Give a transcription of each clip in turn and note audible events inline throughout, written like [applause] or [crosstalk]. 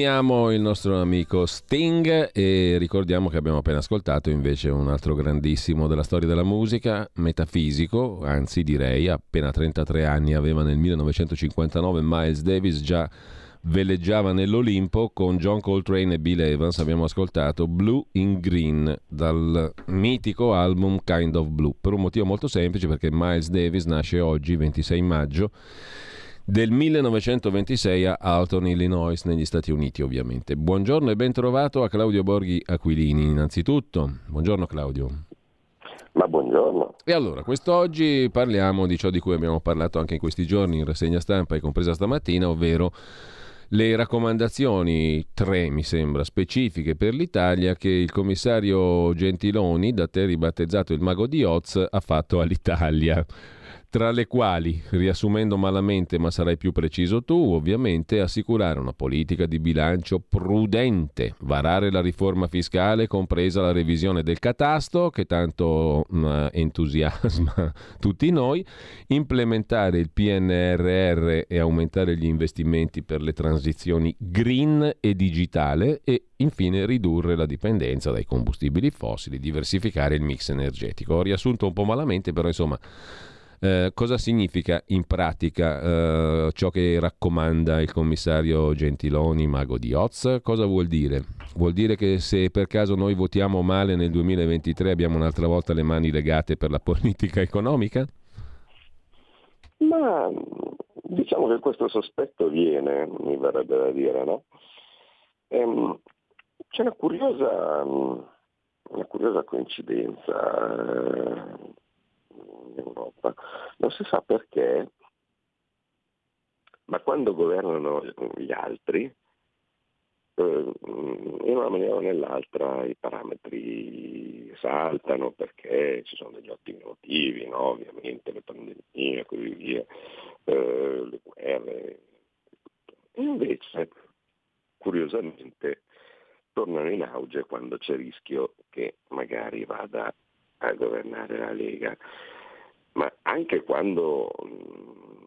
Sfumiamo il nostro amico Sting e ricordiamo che abbiamo appena ascoltato invece un altro grandissimo della storia della musica, metafisico, anzi direi appena 33 anni aveva nel 1959 Miles Davis già veleggiava nell'Olimpo con John Coltrane e Bill Evans abbiamo ascoltato Blue in Green dal mitico album Kind of Blue per un motivo molto semplice perché Miles Davis nasce oggi 26 maggio del 1926 a Alton, Illinois, negli Stati Uniti ovviamente. Buongiorno e ben trovato a Claudio Borghi Aquilini innanzitutto. Buongiorno Claudio. Ma buongiorno. E allora, quest'oggi parliamo di ciò di cui abbiamo parlato anche in questi giorni in rassegna stampa e compresa stamattina, ovvero le raccomandazioni, tre mi sembra, specifiche per l'Italia che il commissario Gentiloni, da te ribattezzato il mago di Oz, ha fatto all'Italia tra le quali, riassumendo malamente ma sarai più preciso tu, ovviamente assicurare una politica di bilancio prudente, varare la riforma fiscale compresa la revisione del catasto che tanto mm, entusiasma [laughs] tutti noi, implementare il PNRR e aumentare gli investimenti per le transizioni green e digitale e infine ridurre la dipendenza dai combustibili fossili, diversificare il mix energetico. Ho riassunto un po' malamente, però insomma eh, cosa significa in pratica eh, ciò che raccomanda il commissario Gentiloni, mago di Oz? Cosa vuol dire? Vuol dire che se per caso noi votiamo male nel 2023 abbiamo un'altra volta le mani legate per la [laughs] politica economica? Ma diciamo che questo sospetto viene, mi verrebbe da dire, no? Ehm, c'è una curiosa, una curiosa coincidenza. In Europa. Non si sa perché, ma quando governano gli altri, eh, in una maniera o nell'altra i parametri saltano perché ci sono degli ottimi motivi, no? ovviamente le pandemie così via, eh, le guerre. Invece, curiosamente, tornano in auge quando c'è il rischio che magari vada a governare la Lega ma anche quando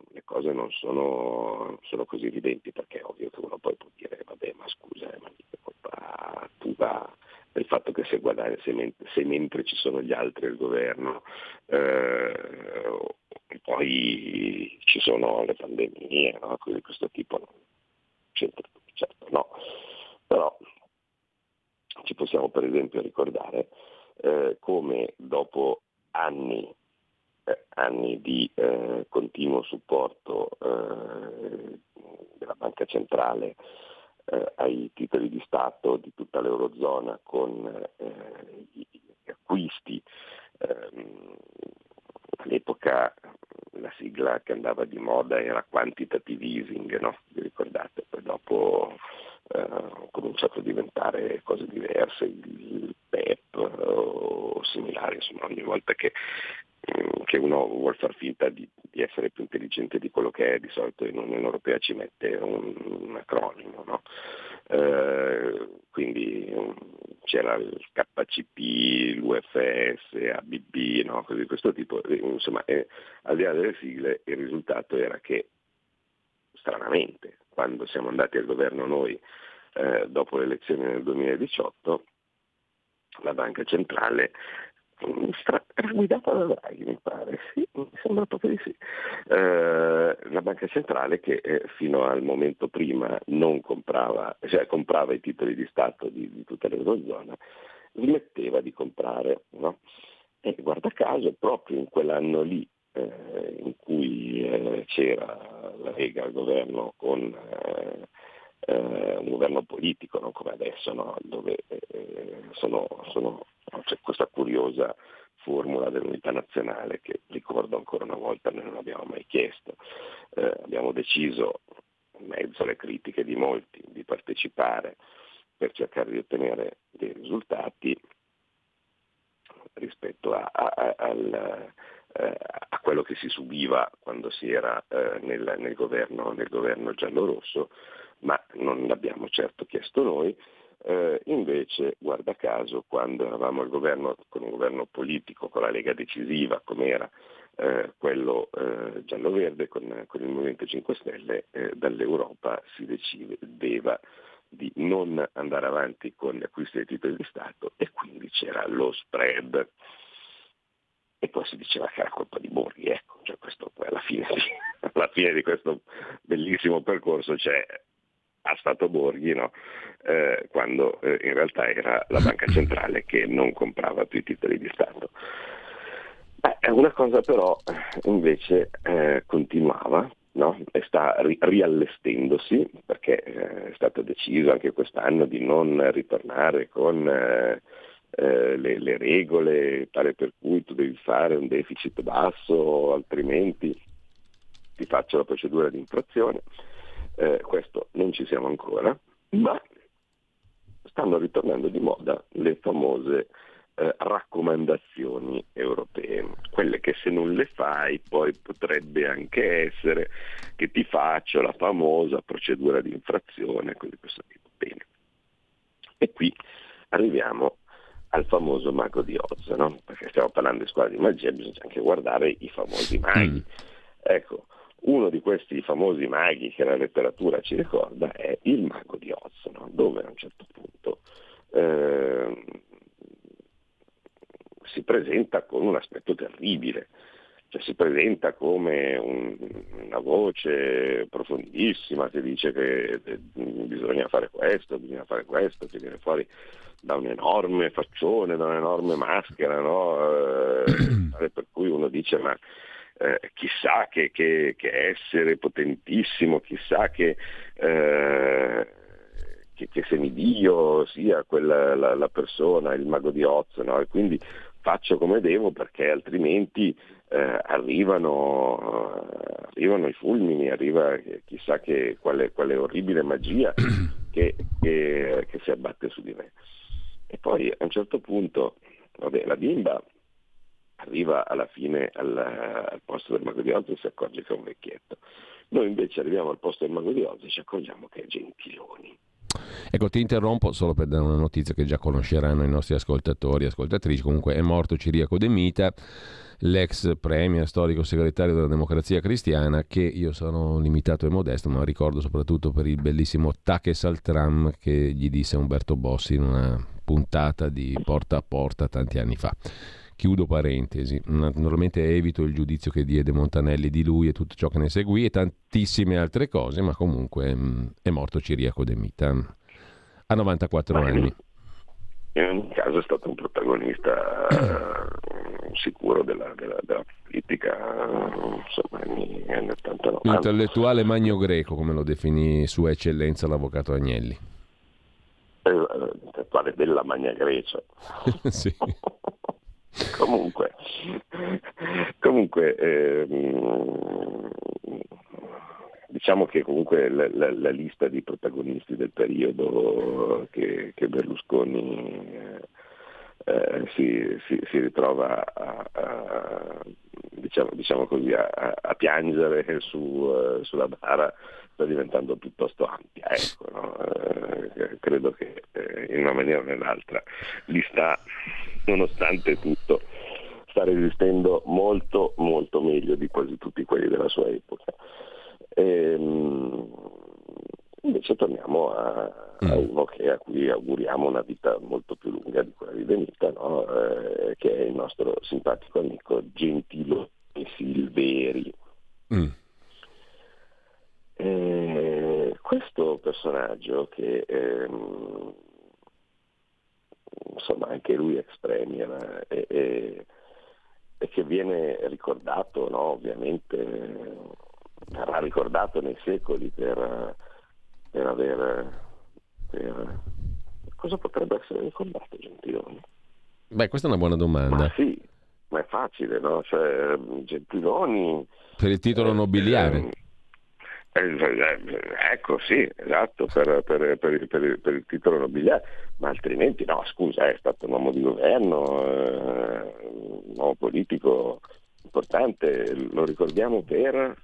le cose non sono, sono, così evidenti, perché è ovvio che uno poi può dire, vabbè ma scusa, ma è colpa tua del fatto che se, guadagni, se, se mentre ci sono gli altri al governo, eh, poi ci sono le pandemie, no? cose di questo tipo, c'entra certo no. Però ci possiamo per esempio ricordare eh, come dopo anni eh, anni di eh, continuo supporto eh, della Banca Centrale eh, ai titoli di Stato di tutta l'Eurozona con eh, gli acquisti. Ehm, all'epoca la sigla che andava di moda era quantitative easing, no? vi ricordate? Poi dopo eh, ha cominciato a diventare cose diverse, il PEP o similari, insomma ogni volta che che uno vuole far finta di, di, essere più intelligente di quello che è, di solito in Unione Europea ci mette un, un acronimo, no? eh, quindi um, c'era il KCP, l'UFS, ABB, no? cose di questo tipo, insomma eh, al di là delle sigle il risultato era che stranamente quando siamo andati al governo noi eh, dopo le elezioni nel 2018 la banca centrale era guidata da Draghi, mi pare, sì, mi sembra proprio di sì. Eh, la banca centrale che eh, fino al momento prima non comprava, cioè comprava i titoli di Stato di, di tutta l'Eurozona, smetteva di comprare. No? E guarda caso, proprio in quell'anno lì eh, in cui eh, c'era la Lega al governo con eh, un governo politico, non come adesso, no? dove eh, sono, sono, c'è questa curiosa formula dell'unità nazionale che ricordo ancora una volta noi non l'abbiamo mai chiesto. Eh, abbiamo deciso, in mezzo alle critiche di molti, di partecipare per cercare di ottenere dei risultati rispetto a, a, al, eh, a quello che si subiva quando si era eh, nel, nel, governo, nel governo giallo-rosso, ma non l'abbiamo certo chiesto noi. Eh, invece, guarda caso, quando eravamo al governo, con un governo politico, con la Lega decisiva, come era eh, quello eh, giallo-verde con, con, il Movimento 5 Stelle, eh, dall'Europa si decideva di non andare avanti con gli acquisti dei titoli di Stato e quindi c'era lo spread e poi si diceva che era colpa di Borghi, ecco, cioè questo alla fine, [laughs] alla fine di questo bellissimo percorso c'è a Stato Borghi, no? eh, quando eh, in realtà era la banca [laughs] centrale che non comprava più i titoli di Stato. Eh, una cosa però invece eh, continuava no? e sta ri- riallestendosi perché eh, è stato deciso anche quest'anno di non ritornare con eh, le, le, regole tale per cui tu devi fare un deficit basso, altrimenti ti faccio la procedura di infrazione. Eh, questo non ci siamo ancora, ma stanno ritornando di moda le famose eh, raccomandazioni europee, quelle che se non le fai poi potrebbe anche essere che ti faccio la famosa procedura di infrazione, cose di questo tipo. Bene. E qui arriviamo al famoso mago di Oz, no? perché stiamo parlando di squadra di magia, bisogna anche guardare i famosi maghi. Mm. Ecco, uno di questi famosi maghi che la letteratura ci ricorda è il mago di Oz, no? dove a un certo punto eh, si presenta con un aspetto terribile, cioè si presenta come un, una voce profondissima che dice che eh, bisogna fare questo, bisogna fare questo, che viene fuori da un enorme faccione, da un'enorme maschera, no? eh, [clears throat] per cui uno dice ma eh, chissà che, che, che, essere potentissimo, chissà che, eh, che, che semidio sia quella, la, la, persona, il mago di Oz, no? e quindi faccio come devo perché altrimenti eh, arrivano, arrivano, i fulmini, arriva chissà che, quale, quale orribile magia [clears throat] che, che, che si abbatte su di me. E poi a un certo punto, vabbè, la bimba arriva alla fine al, al posto del mago di Oz e si accorge che è un vecchietto. Noi invece arriviamo al posto del mago di Oz e ci accorgiamo che è Gentiloni. Ecco, ti interrompo solo per dare una notizia che già conosceranno i nostri ascoltatori e ascoltatrici. Comunque è morto Ciriaco De Mita, l'ex premier storico segretario della democrazia cristiana, che io sono limitato e modesto, ma ricordo soprattutto per il bellissimo Taches al tram che gli disse Umberto Bossi in una puntata di Porta a Porta tanti anni fa. Chiudo parentesi, naturalmente evito il giudizio che diede Montanelli di lui e tutto ciò che ne seguì e tantissime altre cose, ma comunque mh, mm, è morto Ciriaco De Mita a 94 ma anni. In ogni caso è stato un protagonista sicuro della, della, della, politica, insomma, negli anni 80 Intellettuale magno greco, come lo definì Sua Eccellenza l'Avvocato Agnelli intellettuale della Magna Grecia. [laughs] sì. [laughs] comunque, comunque ehm, diciamo che comunque la, la, la, lista di protagonisti del periodo che, che Berlusconi eh, eh, si, si, si, ritrova a, a, diciamo, diciamo così, a, a piangere su, uh, sulla bara sta diventando piuttosto ampia. Ecco, no? eh, credo che eh, in una maniera o nell'altra li sta, nonostante tutto, sta resistendo molto molto meglio di quasi tutti quelli della sua epoca. E, ehm, invece torniamo a, a, mm. uno che, a cui auguriamo una vita molto più lunga di quella di Benita, no? eh, che è il nostro simpatico amico Gentilo Silveri. Mm. Eh, questo personaggio che ehm, insomma anche lui ex premier e, e, e che viene ricordato no, ovviamente verrà ricordato nei secoli per, per aver per, cosa potrebbe essere ricordato Gentiloni? Beh questa è una buona domanda ma sì ma è facile, no? Cioè, Gentiloni... Per il titolo nobiliare. Eh, ecco, sì, esatto, per, per, per, per, il titolo nobiliare, ma altrimenti no, scusa, è stato un uomo di governo, eh, un uomo politico importante, lo ricordiamo per...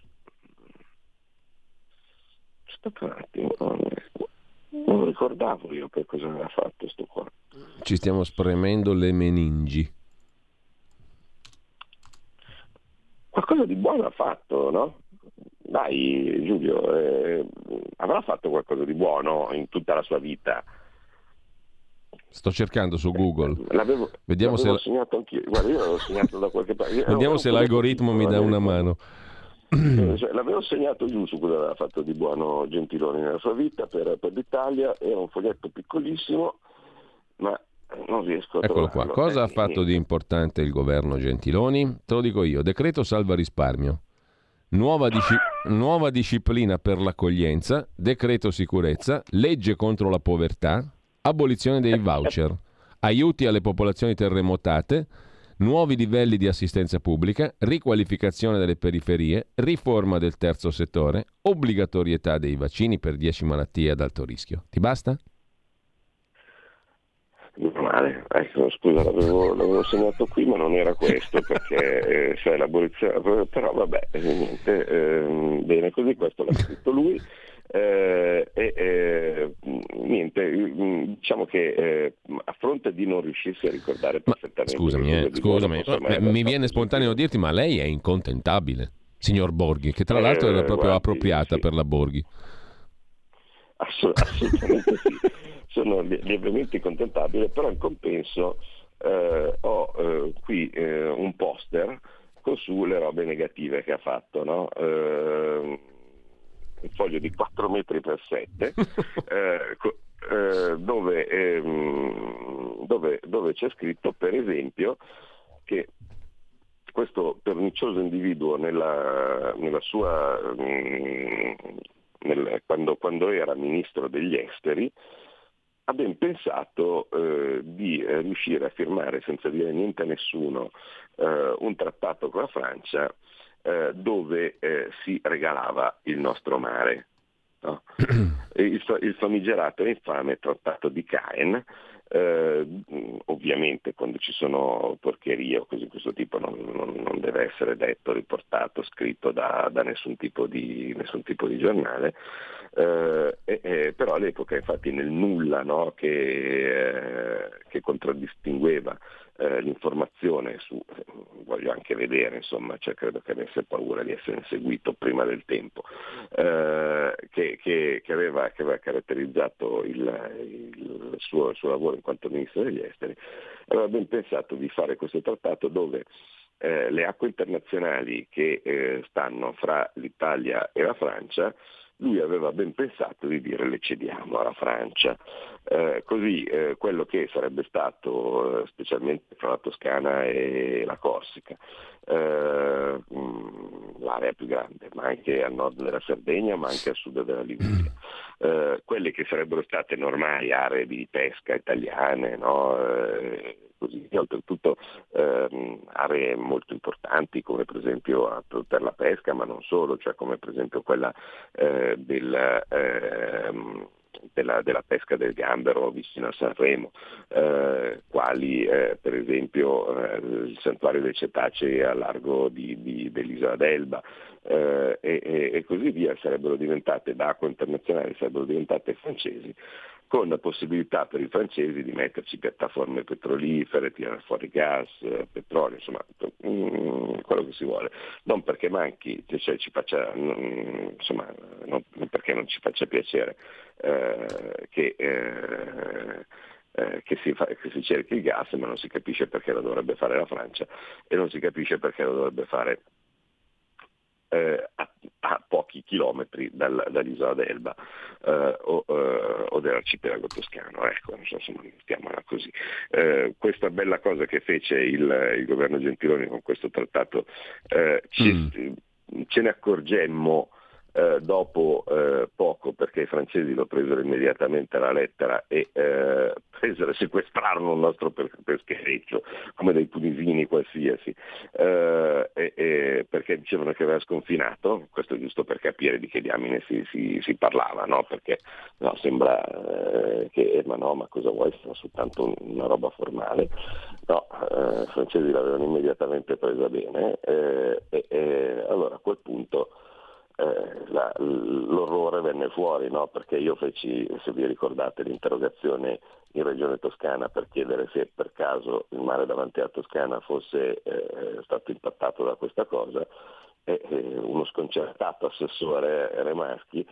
Aspetta un attimo, non ricordavo io che cosa aveva fatto sto qua. Ci stiamo spremendo le meningi. Qualcosa di buono ha fatto, no? Dai Giulio, eh, avrà fatto qualcosa di buono in tutta la sua vita. Sto cercando su Google. L'avevo, Vediamo l'avevo se... segnato anch'io. Guarda, io l'avevo segnato da qualche parte. Vediamo se l'algoritmo mi dà una mano. Eh, cioè, l'avevo segnato giù su cosa aveva fatto di buono Gentiloni nella sua vita per, per l'Italia, era un foglietto piccolissimo, ma non riesco a Eccolo qua. Cosa eh, ha fatto niente. di importante il governo Gentiloni? Te lo dico io. Decreto salva risparmio. Nuova, disci- nuova disciplina per l'accoglienza, decreto sicurezza, legge contro la povertà, abolizione dei voucher, aiuti alle popolazioni terremotate, nuovi livelli di assistenza pubblica, riqualificazione delle periferie, riforma del terzo settore, obbligatorietà dei vaccini per 10 malattie ad alto rischio. Ti basta? Male, ecco, scusa, l'avevo, l'avevo, segnato qui, ma non era questo, [laughs] perché eh, sai, l'abolizione, però vabbè, eh, niente, eh, bene così, questo l'ha scritto lui. Eh, e eh, niente, mm, diciamo che eh, a fronte di non riuscirsi a ricordare perfettamente. Ma, scusami, eh, scusami mi viene spontaneo dirti, ma lei è incontentabile, signor Borghi, che tra l'altro era proprio guardi, appropriata sì. per la Borghi. Assolut- assolutamente sì, sono lievemente contentabile, però in compenso eh, ho eh, qui eh, un poster con su le robe negative che ha fatto, no? Eh, un foglio di 4 metri per 7 [laughs] dove, ehm, dove, dove c'è scritto per esempio che questo pernicioso individuo nella, nella sua, mh, nel, quando, quando, era ministro degli esteri ha ben pensato eh, di eh, riuscire a firmare senza dire niente a nessuno eh, un trattato con la Francia eh, dove eh, si regalava il nostro mare. No? [clears throat] il, il, famigerato e infame trattato di Caen, eh, ovviamente quando ci sono porcherie o cose di questo tipo non, non, non deve essere detto, riportato, scritto da, da nessun, tipo di, nessun, tipo di, giornale, eh, eh, però all'epoca infatti nel nulla no, che, che contraddistingueva eh, l'informazione su, voglio anche vedere, insomma, cioè credo che avesse paura di essere inseguito prima del tempo, eh, che, che, che, aveva, che, aveva, caratterizzato il, il, suo, il, suo, lavoro in quanto ministro degli esteri, aveva ben pensato di fare questo trattato dove eh, le acque internazionali che eh, stanno fra l'Italia e la Francia lui aveva ben pensato di dire le cediamo alla Francia. Eh, così eh, quello che sarebbe stato, eh, specialmente fra la Toscana e la Corsica, eh, mh, l'area più grande, ma anche a nord della Sardegna, ma anche a sud della Liguria, eh, quelle che sarebbero state normali aree di pesca italiane, no? Eh, così, oltretutto ehm, aree molto importanti come per esempio per la pesca, ma non solo, cioè come per esempio quella eh, del, ehm, della, della, pesca del gambero vicino a Sanremo, eh, quali eh, per esempio eh, il santuario dei cetacei a largo di, di, dell'isola d'Elba eh, e, e, così via, sarebbero diventate da acqua internazionale, sarebbero diventate francesi con la possibilità per i francesi di metterci piattaforme petrolifere, tirare fuori gas, eh, petrolio, insomma mm, quello che si vuole. Non perché manchi, cioè ci faccia, mm, insomma, non, perché non ci faccia piacere eh, che, eh, eh, che, si fa, che si cerchi il gas, ma non si capisce perché lo dovrebbe fare la Francia e non si capisce perché lo dovrebbe fare eh, a, a, pochi chilometri dal, dall'isola d'Elba eh, o, eh, o, dell'arcipelago toscano. Ecco, non so, insomma, mettiamola così. Eh, questa bella cosa che fece il, il, governo Gentiloni con questo trattato, eh, ci, mm. ce ne accorgemmo eh, dopo eh, poco perché i francesi lo presero immediatamente alla lettera e eh, presero e sequestrarono il nostro peschereccio come dei tunisini qualsiasi. Eh, e, e perché dicevano che aveva sconfinato, questo è giusto per capire di che diamine si, si, si parlava, no? perché no, sembra eh, che ma no, ma cosa vuoi, sarà soltanto una roba formale, no, eh, i francesi l'avevano immediatamente presa bene e allora a quel punto eh, la, l'orrore venne fuori, no? perché io feci, se vi ricordate, l'interrogazione in Regione Toscana per chiedere se per caso il mare davanti a Toscana fosse eh, stato impattato da questa cosa e eh, uno sconcertato assessore Remaschi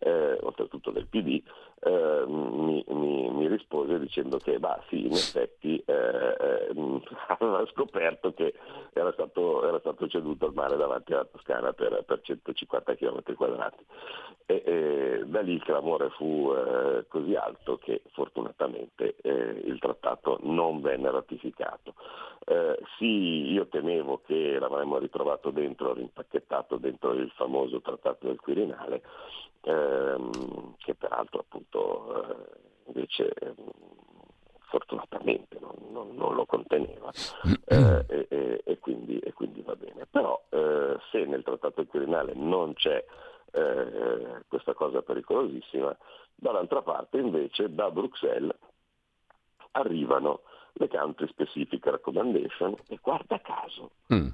eh, oltretutto del PD, eh, mi, mi, mi, rispose dicendo che bah, sì, in effetti eh, eh [laughs] aveva scoperto che era stato, era stato, ceduto il mare davanti alla Toscana per, per 150 km quadrati. E, da lì il clamore fu eh, così alto che fortunatamente il trattato non venne ratificato. sì, io temevo che l'avremmo ritrovato dentro, rimpacchettato dentro il famoso trattato del Quirinale, ehm, che peraltro appunto eh, invece fortunatamente non, non, non, lo conteneva eh, e, e, e, quindi, e, quindi, va bene. Però eh, se nel trattato Quirinale non c'è eh, questa cosa pericolosissima, dall'altra parte invece da Bruxelles arrivano le country specific recommendation e guarda caso, mm.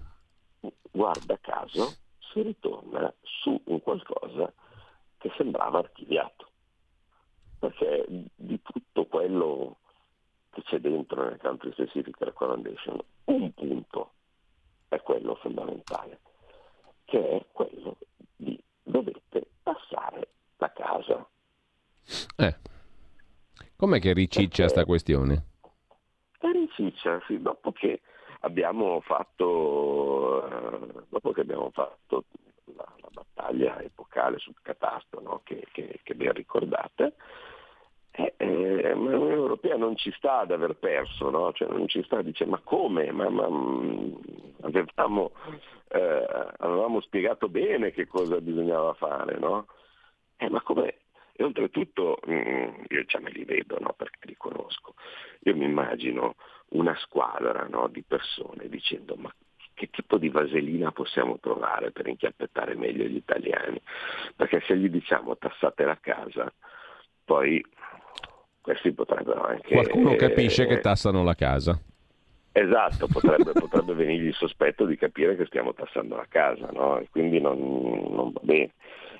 guarda caso si ritorna su un qualcosa che sembrava archiviato, perché di tutto quello che c'è dentro nel country specific recommendation, un punto è quello fondamentale, che è quello di dovete passare la casa. Eh. Com'è che riciccia questa questione? È riciccia, sì, dopo che abbiamo fatto, eh, dopo che abbiamo fatto la, la battaglia epocale sul catasto no? che, che, che, ben ricordate, eh, eh, ma l'Unione Europea non ci sta ad aver perso, no? cioè non ci sta, dice ma come? Ma, ma, mm, avevamo, eh, avevamo, spiegato bene che cosa bisognava fare, no? Eh, ma come? E oltretutto mm, io già me li vedo no? perché li conosco. Io mi immagino una squadra no? di persone dicendo ma che tipo di vaselina possiamo trovare per inchiappettare meglio gli italiani? Perché se gli diciamo tassate la casa, poi questi potrebbero anche... Qualcuno capisce eh, che tassano la casa. Esatto, [laughs] potrebbe, potrebbe venirgli il sospetto di capire che stiamo tassando la casa, no? E quindi non, non va bene.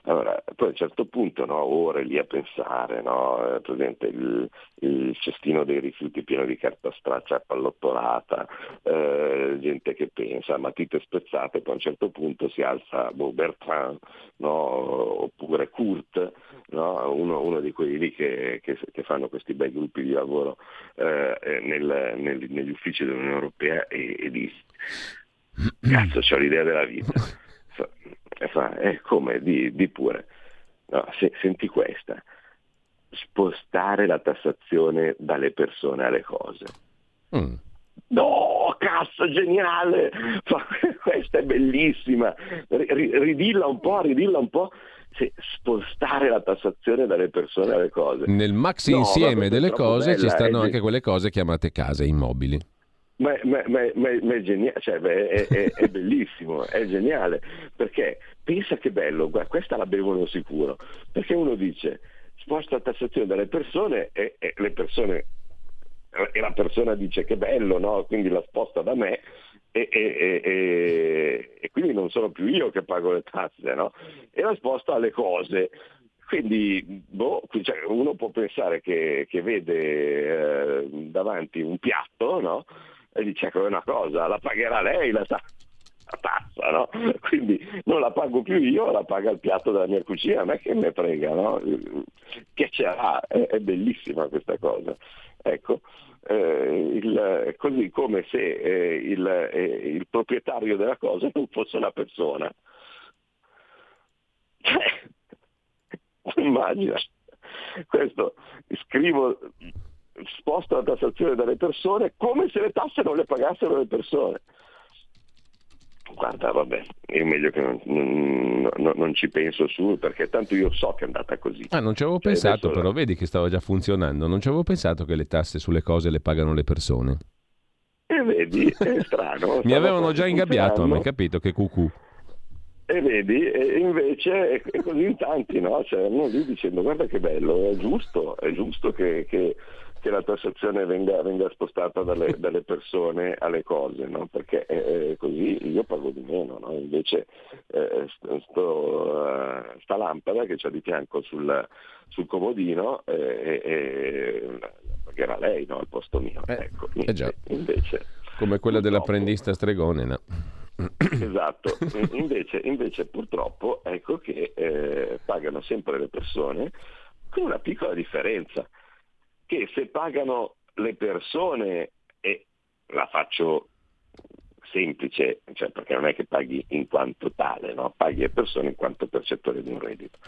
Allora, poi a un certo punto, no, ore lì a pensare, no, presente il, il, cestino dei rifiuti pieno di carta straccia pallottolata, eh, gente che pensa, matite spezzate, poi a un certo punto si alza boh, Bertrand, no, oppure Kurt, no, uno, uno, di quelli lì che, che, che, fanno questi bei gruppi di lavoro eh, nel, nel, negli uffici dell'Unione Europea e, e dice, cazzo, ho l'idea della vita [laughs] e fa, eh, come, di, di pure. No, se, senti questa, spostare la tassazione dalle persone alle cose. Mm. No, cazzo, geniale! [laughs] Questa è bellissima. Ridilla un po', ridilla un po'. Sì, spostare la tassazione dalle persone alle cose. Nel maxi no, insieme delle cose bella, ci stanno anche quelle cose chiamate case immobili. Ma, ma, ma, ma è, geniale, cioè, è, è, è, bellissimo, è geniale, perché pensa che bello, guarda, questa la bevono sicuro, perché uno dice sposta la tassazione dalle persone e, e, le persone e la persona dice che bello, no? quindi la sposta da me e, e, quindi non sono più io che pago le tasse, no? e la sposta alle cose. Quindi boh, cioè, uno può pensare che, che vede eh, davanti un piatto, no? E dice come una cosa, la pagherà lei la, la tazza, no? [laughs] Quindi non la pago più io, la paga il piatto della mia cucina, a me che me frega, no? Piacerà, è, è bellissima questa cosa. Ecco, eh, il, così come se eh, il, eh, il, proprietario della cosa non fosse una persona. [laughs] Cioè, immagina, questo scrivo sposta la tassazione dalle persone come se le tasse non le pagassero le persone. Guarda, vabbè, è meglio che non, non, non, ci penso su perché tanto io so che è andata così. Ah, non ci avevo cioè, pensato, però vedi che stava già funzionando. Non ci avevo pensato che le tasse sulle cose le pagano le persone. E vedi, è strano. [laughs] Mi avevano già ingabbiato, hai capito che cucù. E vedi, e invece è così in tanti, no? C'erano lì dicendo guarda che bello, è giusto, è giusto che, che, che la tassazione venga, venga spostata dalle, [laughs] dalle, persone alle cose, no? Perché eh, così io pago di meno, no? Invece eh, sto, uh, sta lampada che c'è di fianco sul, sul comodino eh, eh, pagherà lei no? al posto mio. Eh, ecco, invece, Come quella dell'apprendista stregone, no? esatto, [laughs] invece, invece, purtroppo ecco che eh, pagano sempre le persone con una piccola differenza, che se pagano le persone, e la faccio semplice, cioè perché non è che paghi in quanto tale, no? paghi le persone in quanto percettore di un reddito.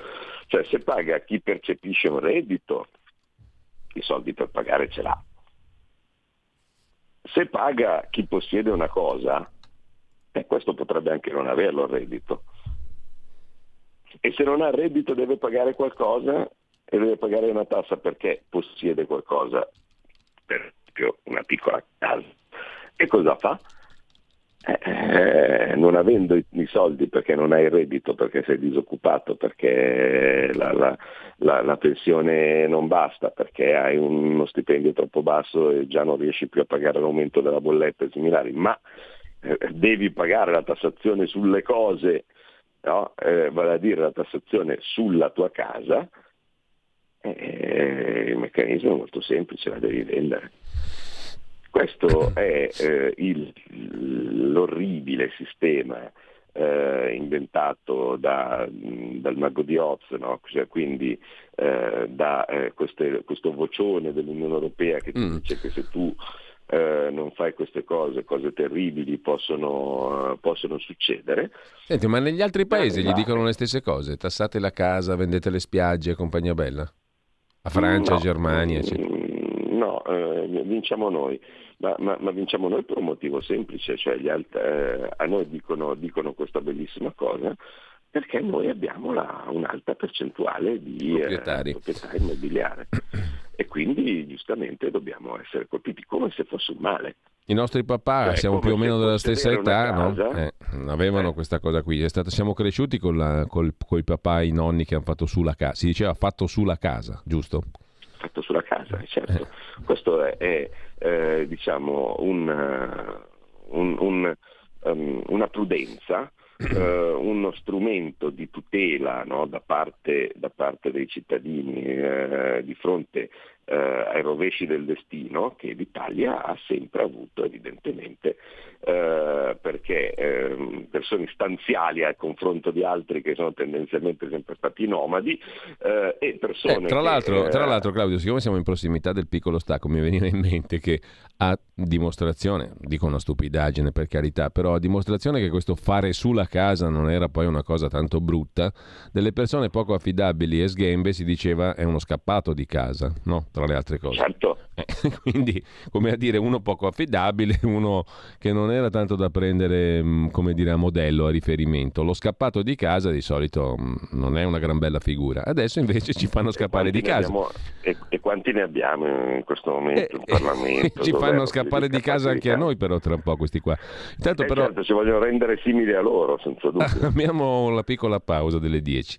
Cioè se paga chi percepisce un reddito, i soldi per pagare ce l'ha. Se paga chi possiede una cosa, eh, questo potrebbe anche non averlo il reddito. E se non ha il reddito deve pagare qualcosa e deve pagare una tassa perché possiede qualcosa, per esempio una piccola casa. E cosa fa? Eh, non avendo i, i, soldi perché non hai il reddito, perché sei disoccupato, perché la, la, la, la, pensione non basta, perché hai uno stipendio troppo basso e già non riesci più a pagare l'aumento della bolletta e similari, ma eh, devi pagare la tassazione sulle cose, no? eh, vale a dire la tassazione sulla tua casa, eh, il meccanismo è molto semplice, la devi vendere. Questo è eh, il, l'orribile sistema eh, inventato da, dal mago di Oz, no? cioè, quindi eh, da eh, queste, questo vocione dell'Unione Europea che ti mm. dice che se tu eh, non fai queste cose, cose terribili possono, uh, possono succedere. Senti, ma negli altri paesi gli dicono le stesse cose? Tassate la casa, vendete le spiagge, compagnia bella? A Francia, no, Germania, eccetera. Mm, no, eh, vinciamo noi. Ma, ma, ma, vinciamo noi per un motivo semplice, cioè alt- eh, a noi dicono, dicono, questa bellissima cosa perché noi abbiamo la, un'alta percentuale di proprietari. Eh, proprietà immobiliare e quindi giustamente dobbiamo essere colpiti come se fosse un male. I nostri papà, cioè, siamo più o meno della stessa età, no? eh, avevano eh. questa cosa qui. Stato, siamo cresciuti con, la, col, i papà e i nonni che hanno fatto su la casa. Si diceva fatto su la casa, giusto? Fatto sulla casa, certo. Eh. Questo è, è eh, diciamo un, un, un, um, una prudenza [clears throat] eh, uno strumento di tutela no, da, parte, da, parte, dei cittadini eh, di fronte eh, ai rovesci del destino che l'Italia ha sempre avuto evidentemente eh, perché eh, persone stanziali al confronto di altri che sono tendenzialmente sempre stati nomadi eh, e persone... Eh, tra, l'altro, che, tra l'altro Claudio, siccome siamo in prossimità del piccolo stacco, mi veniva in mente che a dimostrazione, dico una stupidaggine per carità, però a dimostrazione che questo fare su la casa non era poi una cosa tanto brutta, delle persone poco affidabili e sghembe si diceva è uno scappato di casa, no? Tra le altre cose. Certo. Eh, [laughs] quindi, come a dire, uno poco affidabile, [laughs] uno che non era tanto da prendere, mm, come dire, a modello, a riferimento. Lo scappato di casa di solito mm, non è una gran bella figura. Adesso invece ci fanno scappare di casa. Abbiamo, e, e, quanti ne abbiamo in questo momento in eh, Parlamento? [laughs] ci fanno scappare di casa anche a noi però tra un po' questi qua. Intanto eh però... Certo, ci vogliono rendere simili a loro, senza dubbio. Abbiamo la piccola pausa delle 10.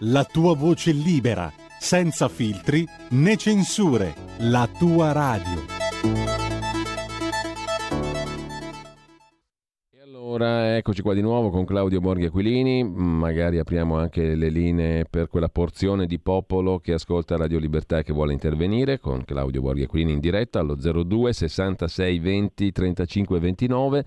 la tua voce libera, senza filtri né censure, la tua radio. Allora, eccoci qua di nuovo con Claudio Borghi Aquilini, magari apriamo anche le linee per quella porzione di popolo che ascolta Radio Libertà e che vuole intervenire con Claudio Borghi Aquilini in diretta allo 02 66 20 35 29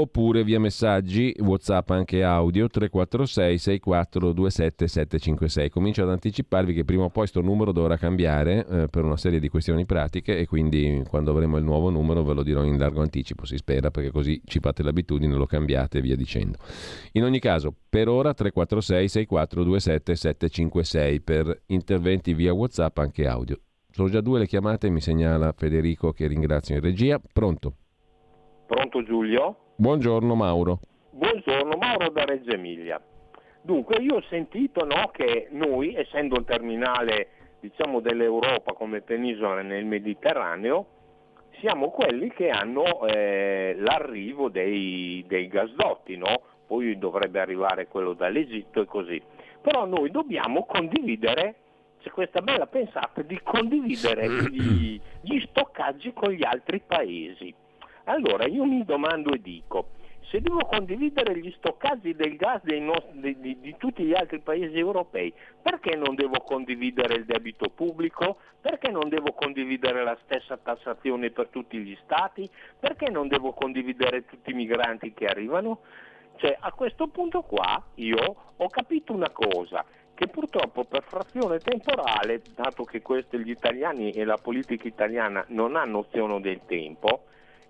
oppure via messaggi, WhatsApp anche audio 346 6427 756. Comincio ad anticiparvi che prima o poi sto numero dovrà cambiare eh, per una serie di questioni pratiche e quindi quando avremo il nuovo numero ve lo dirò in largo anticipo, si spera, perché così ci fate l'abitudine, lo cambiate e via dicendo. In ogni caso, per ora 346 6427 756 per interventi via WhatsApp anche audio. Sono già due le chiamate, mi segnala Federico che ringrazio in regia. Pronto? Pronto Giulio? Buongiorno Mauro. Buongiorno Mauro da Reggio Emilia. Dunque io ho sentito no, che noi, essendo un terminale diciamo, dell'Europa come penisola nel Mediterraneo, siamo quelli che hanno eh, l'arrivo dei, dei gasdotti, no? poi dovrebbe arrivare quello dall'Egitto e così. Però noi dobbiamo condividere c'è questa bella pensata di condividere gli, gli stoccaggi con gli altri paesi. Allora io mi domando e dico, se devo condividere gli stoccaggi del gas nostri, di, di, tutti gli altri paesi europei, perché non devo condividere il debito pubblico? Perché non devo condividere la stessa tassazione per tutti gli stati? Perché non devo condividere tutti i migranti che arrivano? Cioè, a questo punto qua io ho capito una cosa, che purtroppo per frazione temporale, dato che questi gli italiani e la politica italiana non hanno nozione del tempo,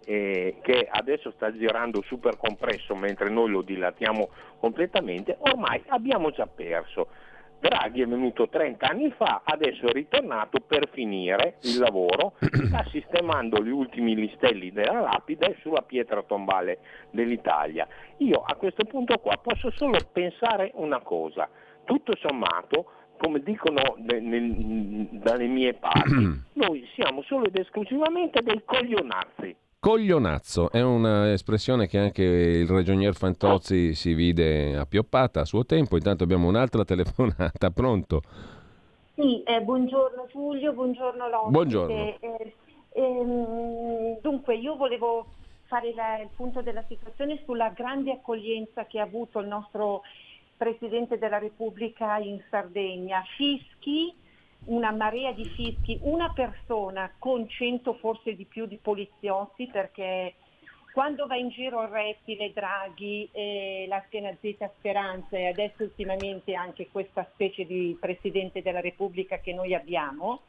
eh, che adesso sta girando super compresso mentre noi lo dilatiamo completamente, ormai abbiamo già perso. Draghi è venuto 30 anni fa, adesso è ritornato per finire il lavoro, [clears throat] sta sistemando gli ultimi listelli della lapide sulla pietra tombale dell'Italia. Io a questo punto qua posso solo pensare una cosa, tutto sommato, come dicono ne, ne, dalle mie parti, [clears throat] noi siamo solo ed esclusivamente dei coglionazzi. Coglionazzo è un'espressione che anche il ragionier Fantozzi si vide appioppata a suo tempo. Intanto abbiamo un'altra [laughs] telefonata, pronto? Sì, eh, buongiorno Giulio, buongiorno Lotte. Buongiorno. Eh, ehm, dunque, io volevo fare la, il punto della situazione sulla grande accoglienza che ha avuto il nostro Presidente della Repubblica in Sardegna, fischi, una marea di fischi, una persona con cento forse di più di poliziotti perché quando va in giro il rettile Draghi e la Z Speranza e adesso ultimamente anche questa specie di Presidente della Repubblica che noi abbiamo,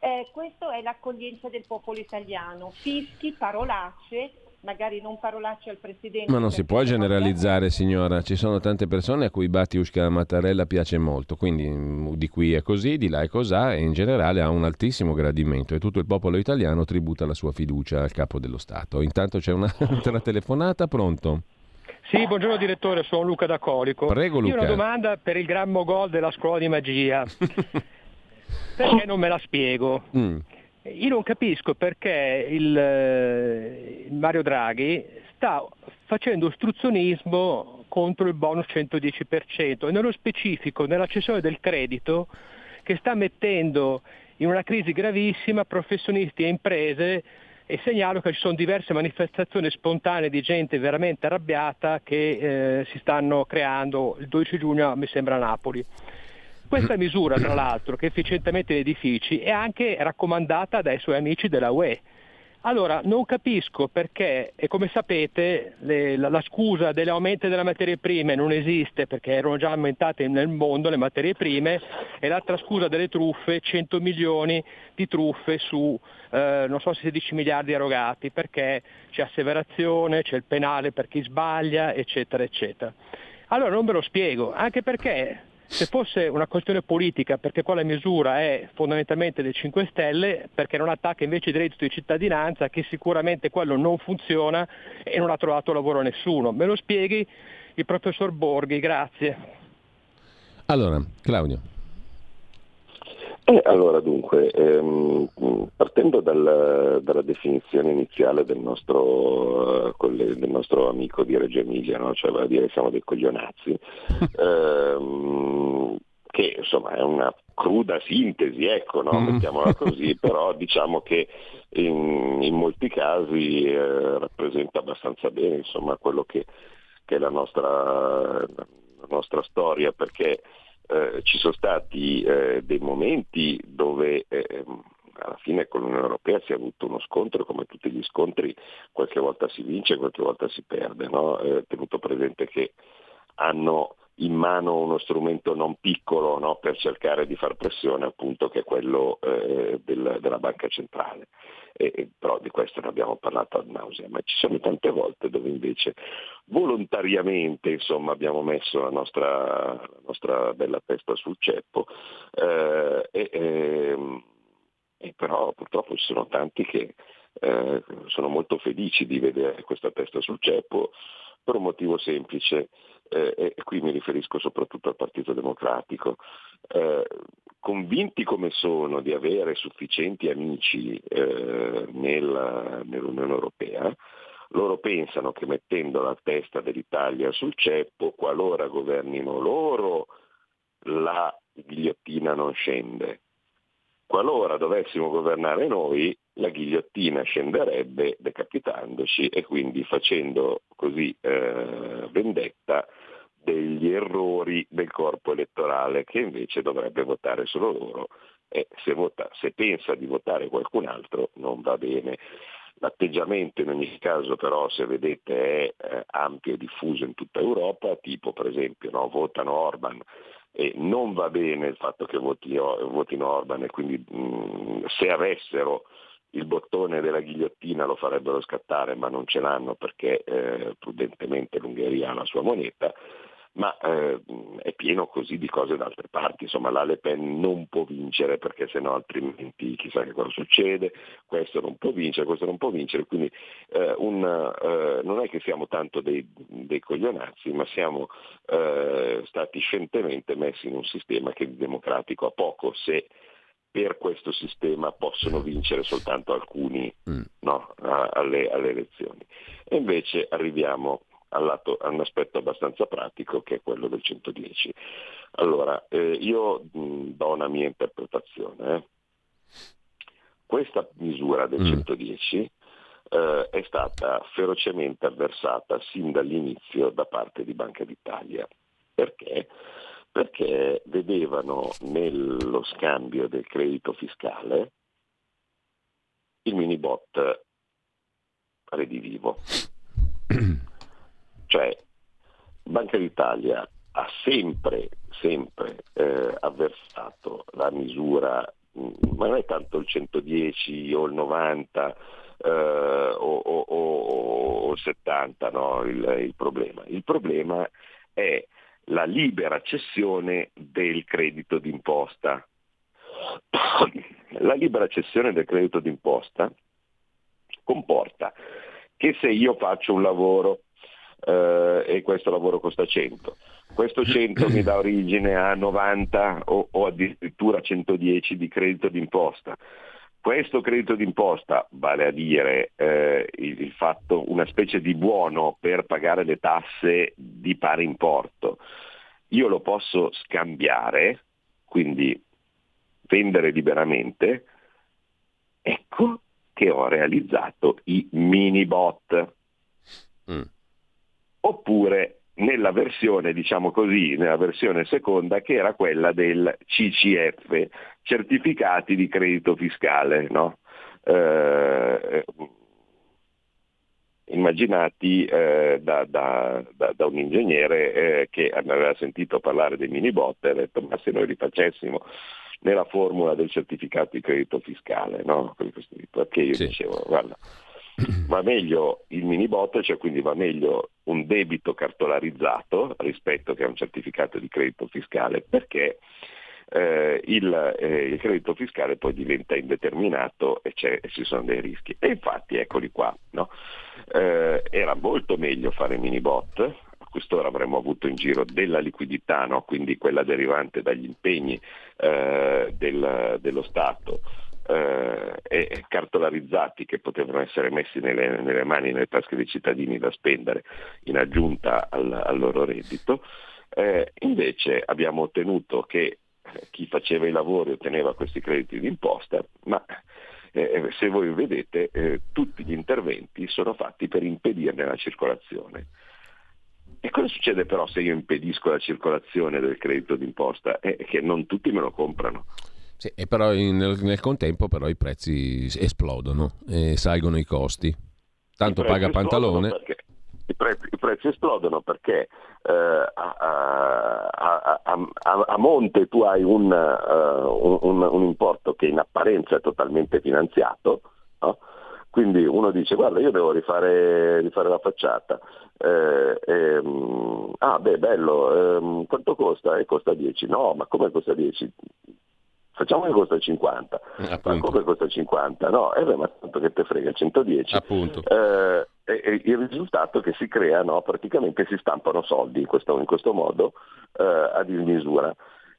eh, questa è l'accoglienza del popolo italiano, fischi, parolacce, magari non parolacce al Presidente. Ma non si può generalizzare signora, ci sono tante persone a cui Batiushka Mattarella piace molto, quindi mm, di qui è così, di là è così e in generale ha un altissimo gradimento e tutto il popolo italiano tributa la sua fiducia al capo dello Stato. Intanto c'è un'altra [laughs] telefonata, pronto? Sì, buongiorno direttore, sono Luca da Colico. Prego Luca. Io ho una domanda per il gran mogol della scuola di magia. [laughs] perché non me la spiego? Mm. Io non capisco perché il, eh, il Mario Draghi sta facendo ostruzionismo contro il bonus 110% e nello specifico nella cessione del credito che sta mettendo in una crisi gravissima professionisti e imprese e segnalo che ci sono diverse manifestazioni spontanee di gente veramente arrabbiata che eh, si stanno creando il 12 giugno mi sembra a Napoli. Questa misura, tra l'altro, che efficientamento gli edifici, è anche raccomandata dai suoi amici della UE. Allora, non capisco perché, e come sapete, le, la, la, scusa dell'aumento delle materie prime non esiste perché erano già aumentate nel mondo le materie prime e l'altra scusa delle truffe, 100 milioni di truffe su, eh, non so, 16 miliardi erogati perché c'è asseverazione, c'è il penale per chi sbaglia, eccetera, eccetera. Allora non ve lo spiego, anche perché se fosse una questione politica, perché qua la misura è fondamentalmente dei 5 Stelle, perché non attacca invece il reddito di cittadinanza, che sicuramente quello non funziona e non ha trovato lavoro a nessuno. Me lo spieghi il professor Borghi, grazie. Allora, Claudio. Eh, allora dunque, ehm, partendo dal, dalla definizione iniziale del nostro, uh, del nostro, amico di Reggio Emilia, no? cioè va a dire siamo dei coglionazzi, [laughs] ehm, che insomma è una cruda sintesi, ecco, no? Mm. mettiamola [laughs] così, però diciamo che in, in molti casi eh, rappresenta abbastanza bene insomma, quello che, che è la nostra, la nostra storia, perché eh, ci sono stati eh, dei momenti dove eh, alla fine con l'Unione Europea si è avuto uno scontro, come tutti gli scontri, qualche volta si vince, qualche volta si perde, no? eh, tenuto presente che hanno in mano uno strumento non piccolo no? per cercare di far pressione, appunto, che è quello eh, del, della banca centrale. E, però di questo ne abbiamo parlato ad nausea, ma ci sono tante volte dove invece volontariamente insomma, abbiamo messo la nostra, la nostra, bella testa sul ceppo eh, e, e, ehm, e, però purtroppo ci sono tanti che eh, sono molto felici di vedere questa testa sul ceppo per un motivo semplice, eh, e qui mi riferisco soprattutto al Partito Democratico, eh, convinti come sono di avere sufficienti amici eh, nella, nell'Unione Europea, loro pensano che mettendo la testa dell'Italia sul ceppo, qualora governino loro, la ghigliottina non scende. Qualora dovessimo governare noi, la ghigliottina scenderebbe decapitandoci e quindi facendo così eh, vendetta degli errori del corpo elettorale che invece dovrebbe votare solo loro e se, vota, se pensa di votare qualcun altro non va bene. L'atteggiamento in ogni caso però se vedete è eh, ampio e diffuso in tutta Europa, tipo per esempio no, votano Orban e non va bene il fatto che voti, votino Orban e quindi mh, se avessero il bottone della ghigliottina lo farebbero scattare ma non ce l'hanno perché eh, prudentemente l'Ungheria ha la sua moneta, ma eh, è pieno così di cose da altre parti, insomma la Le Pen non può vincere perché sennò altrimenti chissà che cosa succede, questo non può vincere, questo non può vincere, quindi eh, un, eh, non è che siamo tanto dei, dei coglionazzi, ma siamo eh, stati scientemente messi in un sistema che di democratico ha poco se per questo sistema possono vincere soltanto alcuni mm. no, alle, alle, elezioni. E invece arriviamo lato, a un aspetto abbastanza pratico che è quello del 110. Allora, eh, io mh, do una mia interpretazione. Eh. Questa misura del mm. 110 eh, è stata ferocemente avversata sin dall'inizio da parte di Banca d'Italia. Perché? perché vedevano nello scambio del credito fiscale il mini bot redivivo. [clears throat] cioè Banca d'Italia ha sempre, sempre eh, avversato la misura, ma non è tanto il 110 o il 90 eh, o, o, o, o, il 70 no, il, il problema. Il problema è la libera cessione del credito d'imposta. La libera cessione del credito d'imposta comporta che se io faccio un lavoro eh, e questo lavoro costa 100, questo 100 mi dà origine a 90 o, o addirittura 110 di credito d'imposta. Questo credito d'imposta, vale a dire eh, il, il fatto, una specie di buono per pagare le tasse di pari importo, io lo posso scambiare, quindi vendere liberamente, ecco che ho realizzato i mini bot. Mm. Oppure nella versione, diciamo così, nella versione seconda che era quella del CCF, certificati di credito fiscale, no? eh, immaginati eh, da, da, da, da, un ingegnere eh, che aveva sentito parlare dei mini bot e ha detto ma se noi li facessimo nella formula del certificato di credito fiscale, no? perché io sì. dicevo guarda [clears throat] va meglio il mini bot, cioè quindi va meglio un debito cartolarizzato rispetto che a un certificato di credito fiscale, perché eh, il, eh, il, credito fiscale poi diventa indeterminato e, e, ci sono dei rischi. E infatti eccoli qua, no? eh, era molto meglio fare mini bot, quest'ora avremmo avuto in giro della liquidità, no? quindi quella derivante dagli impegni eh, del, dello Stato eh, e cartolarizzati che potevano essere messi nelle, nelle, mani, nelle tasche dei cittadini da spendere in aggiunta al, al loro reddito. Eh, invece abbiamo ottenuto che chi faceva i lavori otteneva questi crediti d'imposta, ma eh, se voi vedete eh, tutti gli interventi sono fatti per impedirne la circolazione. E cosa succede però se io impedisco la circolazione del credito d'imposta? È che non tutti me lo comprano. Sì, e però in, nel, contempo però i prezzi esplodono e salgono i costi. Tanto paga Pantalone. I prezzi, i prezzi, esplodono perché eh, a, a, a, a, monte tu hai un, uh, un, un, importo che in apparenza è totalmente finanziato, no? quindi uno dice guarda io devo rifare, rifare la facciata, eh, ehm, ah beh bello, ehm, quanto costa? E eh, costa 10, no ma come costa 10? Facciamo che costa 50, Appunto. ma come costa 50? No, eh beh, ma tanto che te frega 110. Appunto. Eh, e, il risultato che si crea, no, praticamente si stampano soldi in questo, in questo modo eh, a dismisura.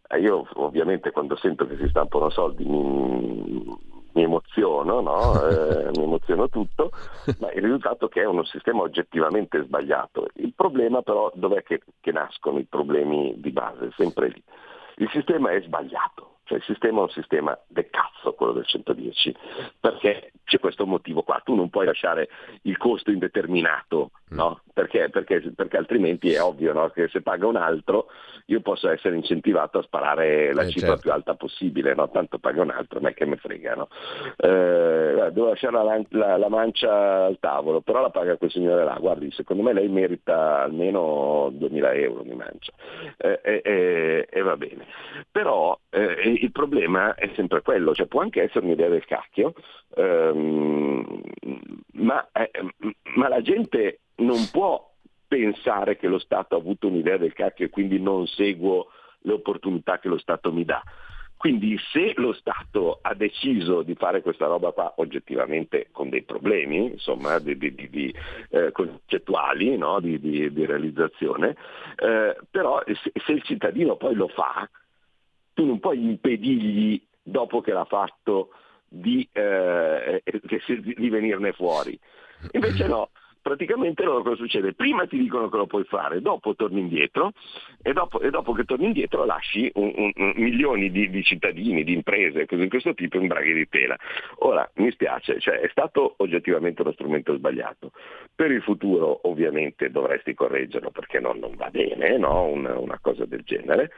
Eh, io ovviamente quando sento che si stampano soldi mi, mi emoziono, no? eh, mi emoziono tutto, ma il risultato è che è uno sistema oggettivamente sbagliato. Il problema però dov'è che, che nascono i problemi di base? Sempre lì. Il sistema è sbagliato cioè il sistema è un sistema del cazzo, quello del 110, perché c'è questo motivo qua. Tu non puoi lasciare il costo indeterminato. No? perché, perché, perché, altrimenti è ovvio no? che se paga un altro io posso essere incentivato a sparare la eh, cifra certo. più alta possibile, no? tanto paga un altro, non è che mi frega. No? Eh, devo lasciare la, la, la, mancia al tavolo, però la paga quel signore là, guardi, secondo me lei merita almeno 2000 euro di mancia eh, e va bene. Però eh, il problema è sempre quello, cioè può anche essere un'idea del cacchio, ehm, ma, eh, ma la gente non può pensare che lo Stato ha avuto un'idea del cacchio e quindi non seguo le opportunità che lo Stato mi dà. Quindi se lo Stato ha deciso di fare questa roba qua oggettivamente con dei problemi, insomma, di, di, di, eh, concettuali, no? di, realizzazione, eh, però se, se, il cittadino poi lo fa, tu non puoi impedirgli, dopo che l'ha fatto, di, eh, di venirne fuori. Invece no, praticamente loro cosa succede? Prima ti dicono che lo puoi fare, dopo torni indietro e dopo, e dopo che torni indietro lasci un, un, un, milioni di, di, cittadini, di imprese, cose di questo tipo in braghe di tela. Ora, mi spiace, cioè, è stato oggettivamente uno strumento sbagliato. Per il futuro ovviamente dovresti correggerlo perché non, non va bene no? una, una cosa del genere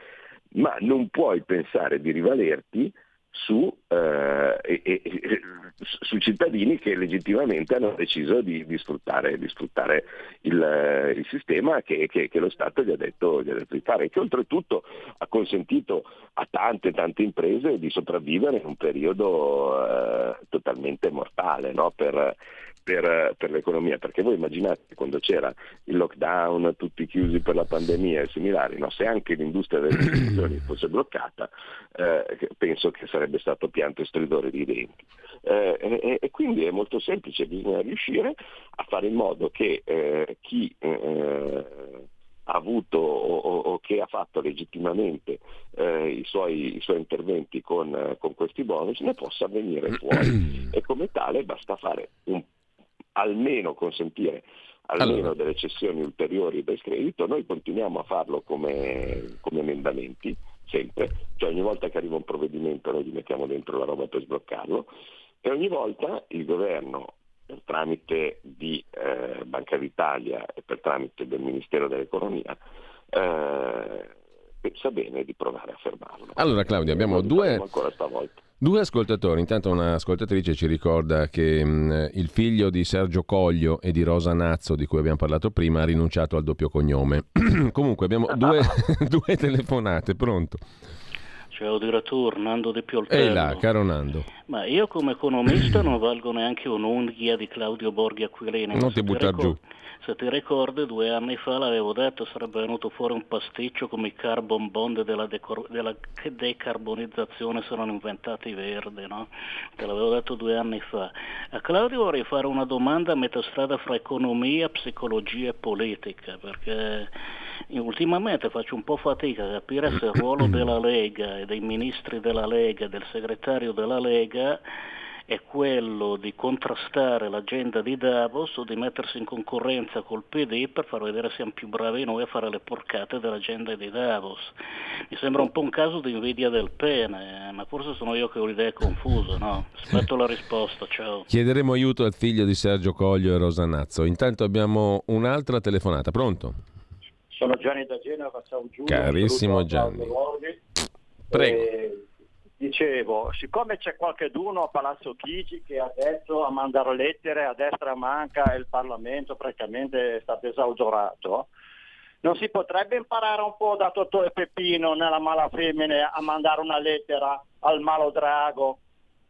ma non puoi pensare di rivalerti su, eh, e, e, su, cittadini che legittimamente hanno deciso di, di sfruttare, di sfruttare il, il, sistema che, che, che, lo Stato gli ha, detto, gli ha, detto, di fare e che oltretutto ha consentito a tante tante imprese di sopravvivere in un periodo eh, totalmente mortale no? per, per, per, l'economia, perché voi immaginate quando c'era il lockdown, tutti chiusi per la pandemia e similari, no? se anche l'industria delle [clears throat] istituzioni fosse bloccata, eh, penso che sarebbe stato pianto e stridore di denti. Eh, e, e, quindi è molto semplice, bisogna riuscire a fare in modo che eh, chi eh, ha avuto o, o, o, che ha fatto legittimamente eh, i, suoi, i, suoi, interventi con, con, questi bonus ne possa venire fuori [clears throat] e come tale basta fare un almeno consentire almeno allora. delle cessioni ulteriori del credito, noi continuiamo a farlo come, come, emendamenti, sempre, cioè ogni volta che arriva un provvedimento noi gli mettiamo dentro la roba per sbloccarlo e ogni volta il governo per tramite di eh, Banca d'Italia e per tramite del Ministero dell'Economia eh, pensa bene di provare a fermarlo. Allora Claudio, abbiamo due, due, ascoltatori. Intanto un'ascoltatrice ci ricorda che mh, il figlio di Sergio Coglio e di Rosa Nazzo, di cui abbiamo parlato prima, ha rinunciato al doppio cognome. [clears throat] Comunque abbiamo [laughs] due, [laughs] due telefonate, pronto? Ciao direttore, Nando De Pioltello. Ehi là, caro Nando. Ma io come economista non valgo neanche un'unghia di Claudio Borghi Aquilini. Non ti buttare giù. Se ti ricordi, due anni fa l'avevo detto, sarebbe venuto fuori un pasticcio come i carbon bond della, decor- della decarbonizzazione sono inventati i verdi, no? Te l'avevo detto due anni fa. A Claudio vorrei fare una domanda a metà strada fra economia, psicologia e politica, perché ultimamente faccio un po' fatica a capire se il ruolo della Lega e dei ministri della Lega, del segretario della Lega, è quello di contrastare l'agenda di Davos o di mettersi in concorrenza col PD per far vedere se siamo più bravi noi a fare le porcate dell'agenda di Davos. Mi sembra un po' un caso di invidia del pene, ma forse sono io che ho le idee confuse, no? Aspetto la risposta, ciao. Chiederemo aiuto al figlio di Sergio Coglio e Rosa Nazzo. Intanto abbiamo un'altra telefonata, pronto? Sono Gianni da Genova, ciao Giulio. Carissimo Gianni. Prego. E, dicevo, siccome c'è qualcheduno a Palazzo Chigi che adesso a mandare lettere a destra e a manca e il Parlamento praticamente è stato esautorato, non si potrebbe imparare un po' da Totò e Peppino nella mala femmine a mandare una lettera al malo drago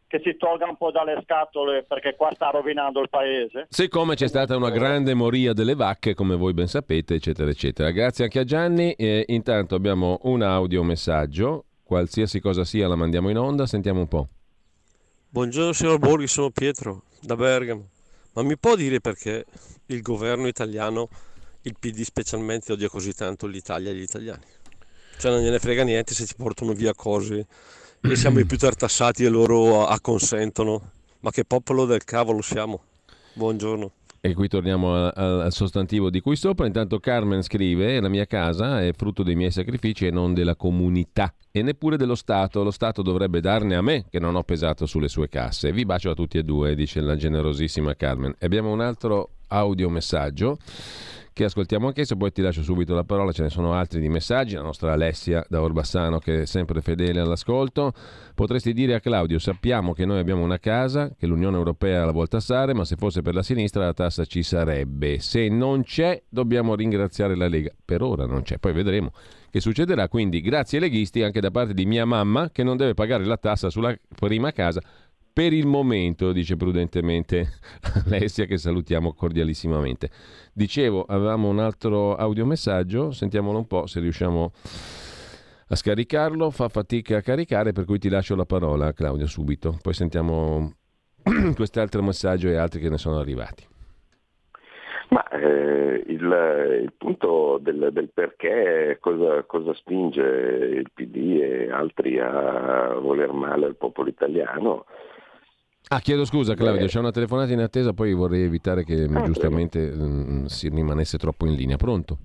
che si tolga un po' dalle scatole perché qua sta rovinando il paese. Siccome c'è stata una grande moria delle vacche, come voi ben sapete, eccetera, eccetera. Grazie anche a Gianni. E intanto abbiamo un audio messaggio, qualsiasi cosa sia la mandiamo in onda, sentiamo un po'. Buongiorno signor Borghi, sono Pietro da Bergamo. Ma mi può dire perché il governo italiano, il PD specialmente, odia così tanto l'Italia e gli italiani? Cioè non gliene frega niente se ci portano via cose e siamo i più tartassati e loro acconsentono. Ma che popolo del cavolo siamo? Buongiorno. E qui torniamo al, sostantivo di cui sopra. Intanto Carmen scrive: La mia casa è frutto dei miei sacrifici e non della comunità e neppure dello Stato. Lo Stato dovrebbe darne a me che non ho pesato sulle sue casse. Vi bacio a tutti e due, dice la generosissima Carmen. E abbiamo un altro audiomessaggio che ascoltiamo anch'esso, poi ti lascio subito la parola, ce ne sono altri di messaggi, la nostra Alessia da Orbassano che è sempre fedele all'ascolto. Potresti dire a Claudio, sappiamo che noi abbiamo una casa, che l'Unione Europea la vuol tassare, ma se fosse per la sinistra la tassa ci sarebbe. Se non c'è dobbiamo ringraziare la Lega. Per ora non c'è, poi vedremo che succederà. Quindi grazie leghisti anche da parte di mia mamma che non deve pagare la tassa sulla prima casa per il momento, dice prudentemente [laughs] Alessia, che salutiamo cordialissimamente. Dicevo, avevamo un altro audiomessaggio, sentiamolo un po' se riusciamo a scaricarlo. Fa fatica a caricare, per cui ti lascio la parola, Claudio, subito. Poi sentiamo [clears throat] quest'altro messaggio e altri che ne sono arrivati. Ma eh, il, il, punto del, del perché cosa, cosa, spinge il PD e altri a voler male al popolo italiano Ah, chiedo scusa Claudio, c'è una telefonata in attesa, poi vorrei evitare che ah, giustamente mh, mm, si rimanesse troppo in linea. Pronto?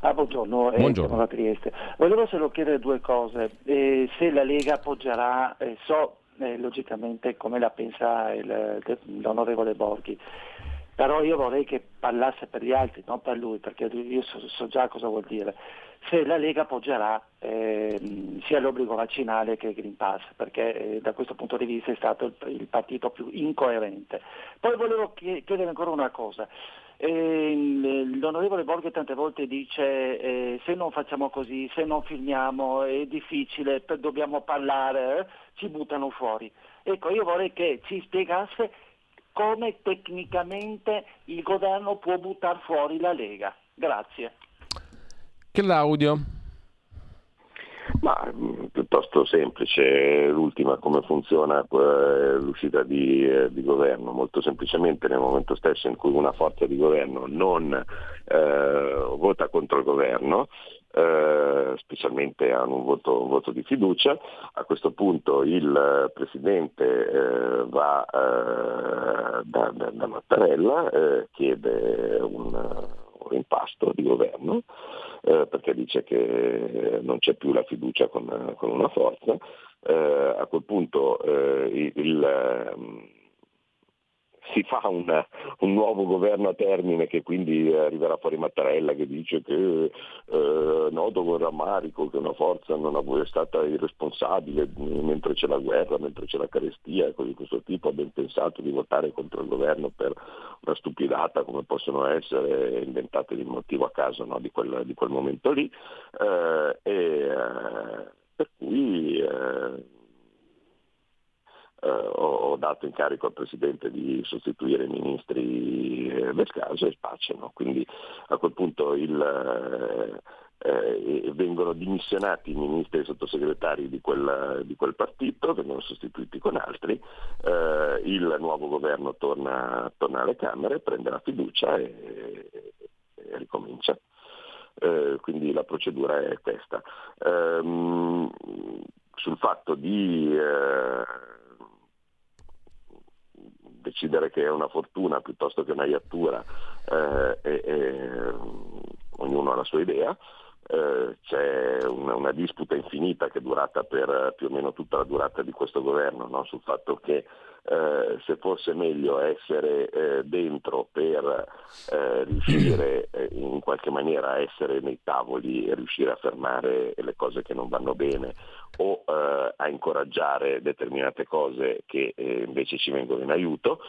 Ah, buongiorno, eh, buongiorno. da Trieste. Volevo solo chiedere due cose. Eh, se la Lega appoggerà, eh, so eh, logicamente come la pensa il, l'onorevole Borghi, però io vorrei che parlasse per gli altri, non per lui, perché io so, so già cosa vuol dire se la Lega appoggerà eh, sia l'obbligo vaccinale che il Green Pass, perché eh, da questo punto di vista è stato il, il, partito più incoerente. Poi volevo chiedere ancora una cosa. Eh, l'onorevole Borghi tante volte dice eh, se non facciamo così, se non filmiamo è difficile, dobbiamo parlare, eh, ci buttano fuori. Ecco, io vorrei che ci spiegasse come tecnicamente il governo può buttare fuori la Lega. Grazie. Claudio. Ma mm, piuttosto semplice, l'ultima come funziona eh, l'uscita di, eh, di, governo, molto semplicemente nel momento stesso in cui una forza di governo non eh, vota contro il governo, eh, specialmente hanno un voto, un voto, di fiducia, a questo punto il Presidente eh, va eh, da, da, da, Mattarella, chiede un, un impasto di governo eh, perché dice che non c'è più la fiducia con, con una forza. Eh, a quel punto eh, il, il ehm, si fa un, un, nuovo governo a termine che quindi arriverà fuori Mattarella che dice che eh, noto con rammarico che una forza non è stata irresponsabile mentre c'è la guerra, mentre c'è la carestia e cose di questo tipo, ha ben pensato di votare contro il governo per una stupidata come possono essere inventate di motivo a caso no, di, quel, di, quel, momento lì. Eh, e, eh, per cui eh, ho, dato incarico al Presidente di sostituire i ministri eh, del caso e spacciano. Quindi a quel punto il, eh, eh, vengono dimissionati i ministri e i sottosegretari di quel, di quel partito, vengono sostituiti con altri, eh, il nuovo governo torna, torna, alle Camere, prende la fiducia e, e ricomincia. Eh, quindi la procedura è questa. Ehm, sul fatto di decidere che è una fortuna piuttosto che una iattura eh, e, e, ognuno ha la sua idea. Eh, c'è una, una, disputa infinita che è durata per più o meno tutta la durata di questo governo no? sul fatto che eh, se fosse meglio essere eh, dentro per eh, riuscire eh, in qualche maniera a essere nei tavoli e riuscire a fermare le cose che non vanno bene o a incoraggiare determinate cose che invece ci vengono in aiuto.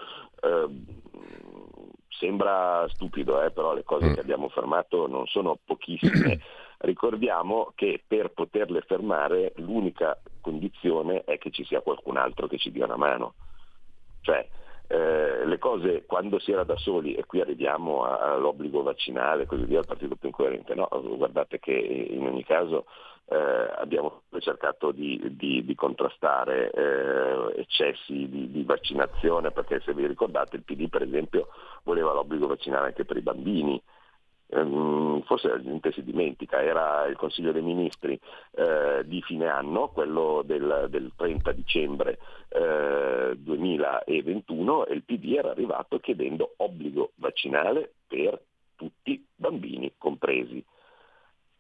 Sembra stupido, però le cose che abbiamo fermato non sono pochissime. [clears throat] Ricordiamo che per poterle fermare l'unica condizione è che ci sia qualcun altro che ci dia una mano. Cioè, eh, le cose quando si era da soli, e qui arriviamo all'obbligo vaccinale, così via, il partito più incoerente, no, guardate che in ogni caso eh, abbiamo cercato di, di, di contrastare eh, eccessi di, di, vaccinazione, perché se vi ricordate il PD per esempio voleva l'obbligo vaccinale anche per i bambini, Ehm, forse la gente si dimentica, era il Consiglio dei Ministri eh, di fine anno, quello del, del 30 dicembre eh, 2021 e il PD era arrivato chiedendo obbligo vaccinale per tutti bambini compresi.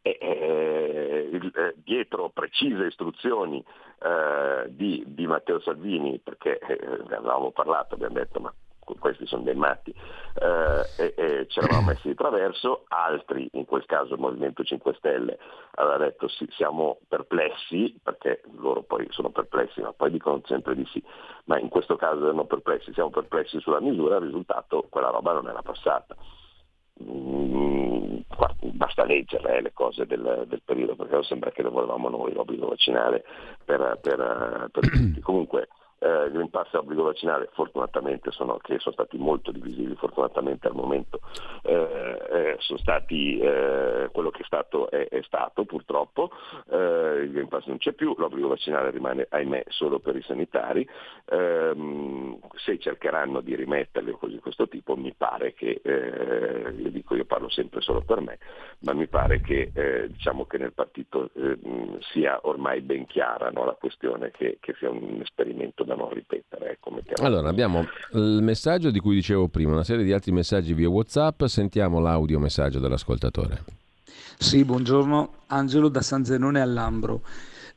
E, eh, eh, dietro precise istruzioni eh, di, di, Matteo Salvini, perché eh, ne avevamo parlato, abbiamo detto ma questi sono dei matti, eh, e, e ci eravamo messi di traverso, altri, in quel caso il Movimento 5 Stelle, aveva detto sì, siamo perplessi, perché loro poi sono perplessi, ma poi dicono sempre di sì, ma in questo caso erano perplessi, siamo perplessi sulla misura, il risultato quella roba non era passata. Mm, basta leggere eh, le cose del, del, periodo perché sembra che lo volevamo noi l'obbligo vaccinale per, per, per tutti. [clears throat] Comunque eh, Green Pass e obbligo vaccinale fortunatamente sono, che sono stati molto divisivi, fortunatamente al momento. Eh, eh, sono stati eh, quello che è stato è, è stato purtroppo, eh, il Green Pass non c'è più, l'obbligo vaccinale rimane ahimè solo per i sanitari, ehm, se cercheranno di rimetterli o cose di questo tipo mi pare che, eh, io dico io parlo sempre solo per me, ma mi pare che diciamo che nel partito sia ormai ben chiara no, la questione che, che sia un esperimento da da non ripetere. Ecco, allora, abbiamo il messaggio di cui dicevo prima, una serie di altri messaggi via WhatsApp. Sentiamo l'audio messaggio dell'ascoltatore. Sì, buongiorno, Angelo da San Zenone all'Ambro.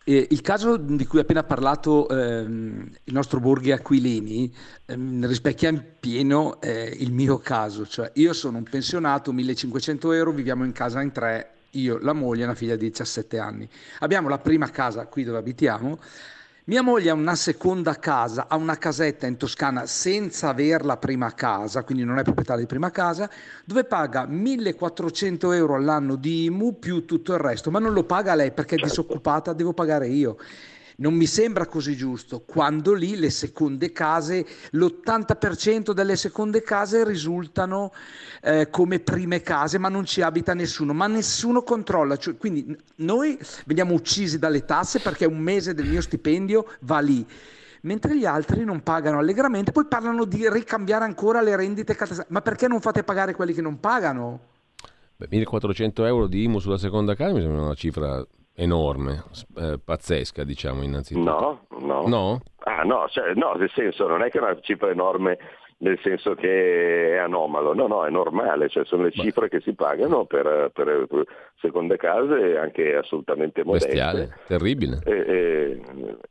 Eh, il caso di cui ha appena parlato ehm, il nostro Borghi Aquilini ehm, rispecchia in pieno eh, il mio caso, cioè io sono un pensionato, 1500 euro, viviamo in casa in tre, io, la moglie e una figlia di 17 anni. Abbiamo la prima casa qui dove abitiamo, mia moglie ha una seconda casa, ha una casetta in Toscana senza aver la prima casa, quindi non è proprietaria di prima casa, dove paga 1400 euro all'anno di IMU più tutto il resto, ma non lo paga lei perché è disoccupata, devo pagare io. Non mi sembra così giusto, quando lì le seconde case, l'80% delle seconde case risultano eh, come prime case, ma non ci abita nessuno, ma nessuno controlla. Cioè, quindi noi veniamo uccisi dalle tasse perché un mese del mio stipendio va lì mentre gli altri non pagano allegramente, poi parlano di ricambiare ancora le rendite. Ma perché non fate pagare quelli che non pagano? Beh, 1400 euro di IMU sulla seconda casa mi sembra una cifra enorme, eh, pazzesca diciamo innanzitutto. No, no. No? Ah no, cioè, no, nel senso non è che è una cifra enorme nel senso che è anomalo, no, no, è normale, cioè sono le cifre che si pagano per, per seconde case anche assolutamente modeste. Bestiale, terribile. E,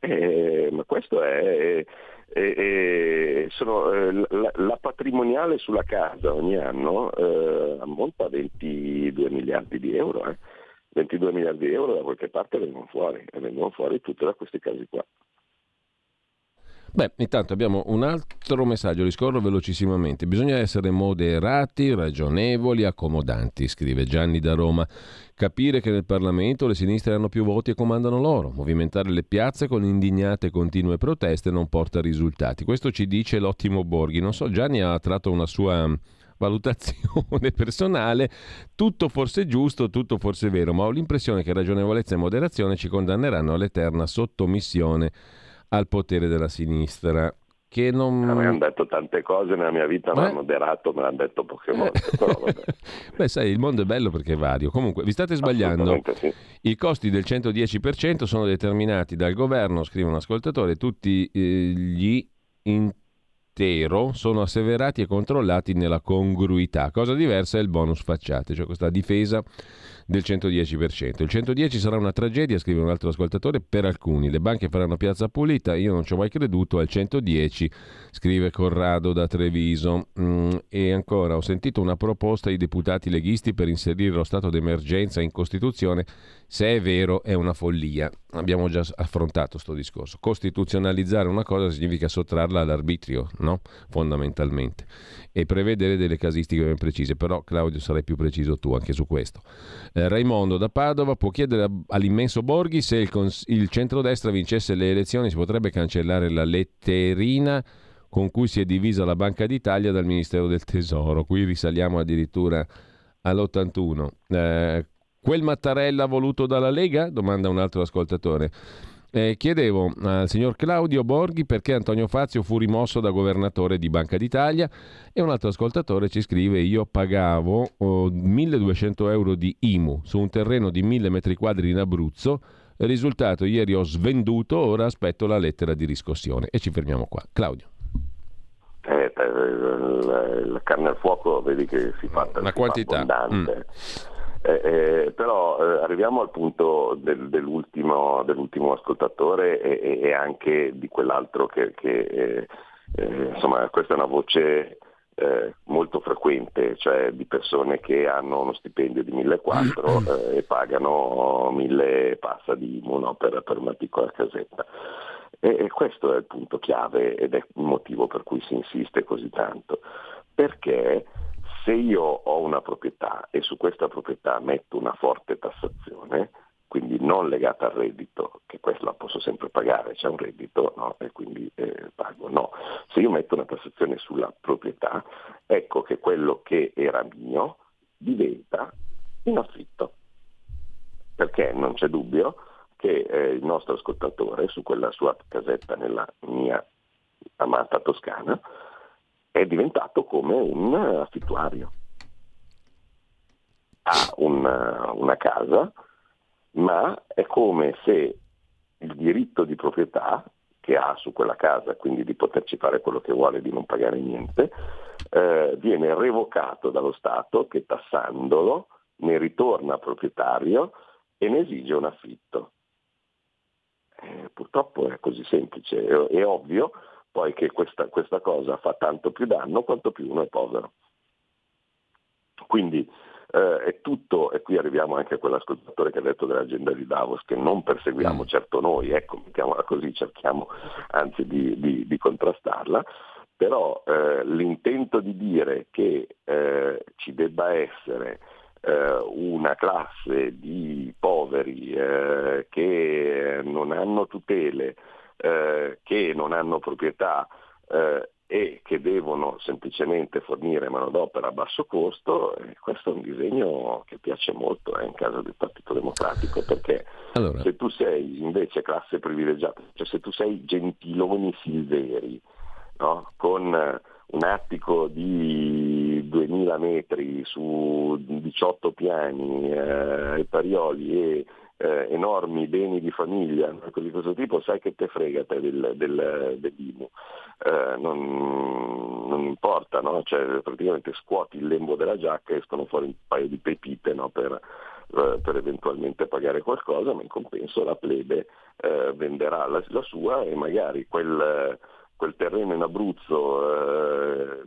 e, e, ma questo è... Sono, eh, la, la, patrimoniale sulla casa ogni anno eh, ammonta a 22 miliardi di euro. Eh. 22 miliardi di euro da qualche parte vengono fuori e vengono fuori tutti da questi casi qua. Beh, intanto abbiamo un altro messaggio, riscorro velocissimamente. Bisogna essere moderati, ragionevoli, accomodanti, scrive Gianni da Roma. Capire che nel Parlamento le sinistre hanno più voti e comandano loro. Movimentare le piazze con indignate e continue proteste non porta risultati. Questo ci dice l'ottimo Borghi. Non so, Gianni ha tratto una sua valutazione [laughs] personale, tutto forse giusto, tutto forse vero, ma ho l'impressione che ragionevolezza e moderazione ci condanneranno all'eterna sottomissione al potere della sinistra. Che non... Mi hanno detto tante cose nella mia vita, ma eh? moderato me l'hanno detto poche volte. [laughs] Beh, sai, il mondo è bello perché è vario. Comunque, vi state sbagliando. Sì. I costi del 110% sono determinati dal governo, scrive un ascoltatore, tutti eh, gli in intero sono asseverati e controllati nella congruità. Cosa diversa è il bonus facciate, cioè questa difesa del 110%. Il 110 sarà una tragedia, scrive un altro ascoltatore, per alcuni. Le banche faranno piazza pulita, io non ci ho mai creduto al 110, scrive Corrado da Treviso. Mm, e ancora, ho sentito una proposta ai deputati leghisti per inserire lo stato d'emergenza in Costituzione. Se è vero, è una follia. Abbiamo già affrontato questo discorso. Costituzionalizzare una cosa significa sottrarla all'arbitrio, no? Fondamentalmente. E prevedere delle casistiche ben precise. Però, Claudio, sarai più preciso tu anche su questo. Eh, Raimondo da Padova può chiedere all'immenso Borghi se il, cons- il centrodestra vincesse le elezioni si potrebbe cancellare la letterina con cui si è divisa la Banca d'Italia dal Ministero del Tesoro. Qui risaliamo addirittura all'81. Eh, quel Mattarella voluto dalla Lega? Domanda un altro ascoltatore. Eh, chiedevo al signor Claudio Borghi perché Antonio Fazio fu rimosso da governatore di Banca d'Italia? E un altro ascoltatore ci scrive io pagavo oh, 1200 euro di IMU su un terreno di 1000 metri quadri in Abruzzo. Risultato ieri ho svenduto ora aspetto la lettera di riscossione. E ci fermiamo qua. Claudio. Eh, la carne al fuoco vedi che si fa una quantità. abbondante. Mm. Eh, eh, però eh, arriviamo al punto del, dell'ultimo, dell'ultimo, ascoltatore e, e, anche di quell'altro che, che eh, eh, insomma questa è una voce eh, molto frequente, cioè di persone che hanno uno stipendio di 1.400 e pagano 1.000 passa di IMU no, per, per, una piccola casetta. E, e questo è il punto chiave ed è il motivo per cui si insiste così tanto. Perché se io ho una proprietà e su questa proprietà metto una forte tassazione, quindi non legata al reddito, che questa la posso sempre pagare, c'è un reddito no? e quindi eh, pago. No, se io metto una tassazione sulla proprietà, ecco che quello che era mio diventa in affitto. Perché non c'è dubbio che eh, il nostro ascoltatore su quella sua casetta nella mia amata Toscana è diventato come un affittuario. Ha una, una casa, ma è come se il diritto di proprietà che ha su quella casa, quindi di poterci fare quello che vuole, di non pagare niente, eh, viene revocato dallo Stato che tassandolo ne ritorna proprietario e ne esige un affitto. Eh, purtroppo è così semplice, è ovvio poi che questa, questa cosa fa tanto più danno quanto più uno è povero. Quindi eh, è tutto, e qui arriviamo anche a quell'ascoltatore che ha detto dell'agenda di Davos, che non perseguiamo mm. certo noi, ecco, mettiamola così, cerchiamo anzi di, di, di contrastarla, però eh, l'intento di dire che eh, ci debba essere eh, una classe di poveri eh, che non hanno tutele, eh, che non hanno proprietà eh, e che devono semplicemente fornire manodopera a basso costo, eh, questo è un disegno che piace molto eh, in caso del Partito Democratico, perché allora. se tu sei invece classe privilegiata, cioè se tu sei Gentiloni Silveri, no? con un attico di 2000 metri su 18 piani eh, e parioli e eh, enormi beni di famiglia, di questo tipo, sai che te frega te del, del, dell'IMU. Eh, non, non, importa, no? cioè, praticamente scuoti il lembo della giacca e escono fuori un paio di pepite no? per, eh, per, eventualmente pagare qualcosa, ma in compenso la plebe eh, venderà la, la, sua e magari quel, quel terreno in Abruzzo eh,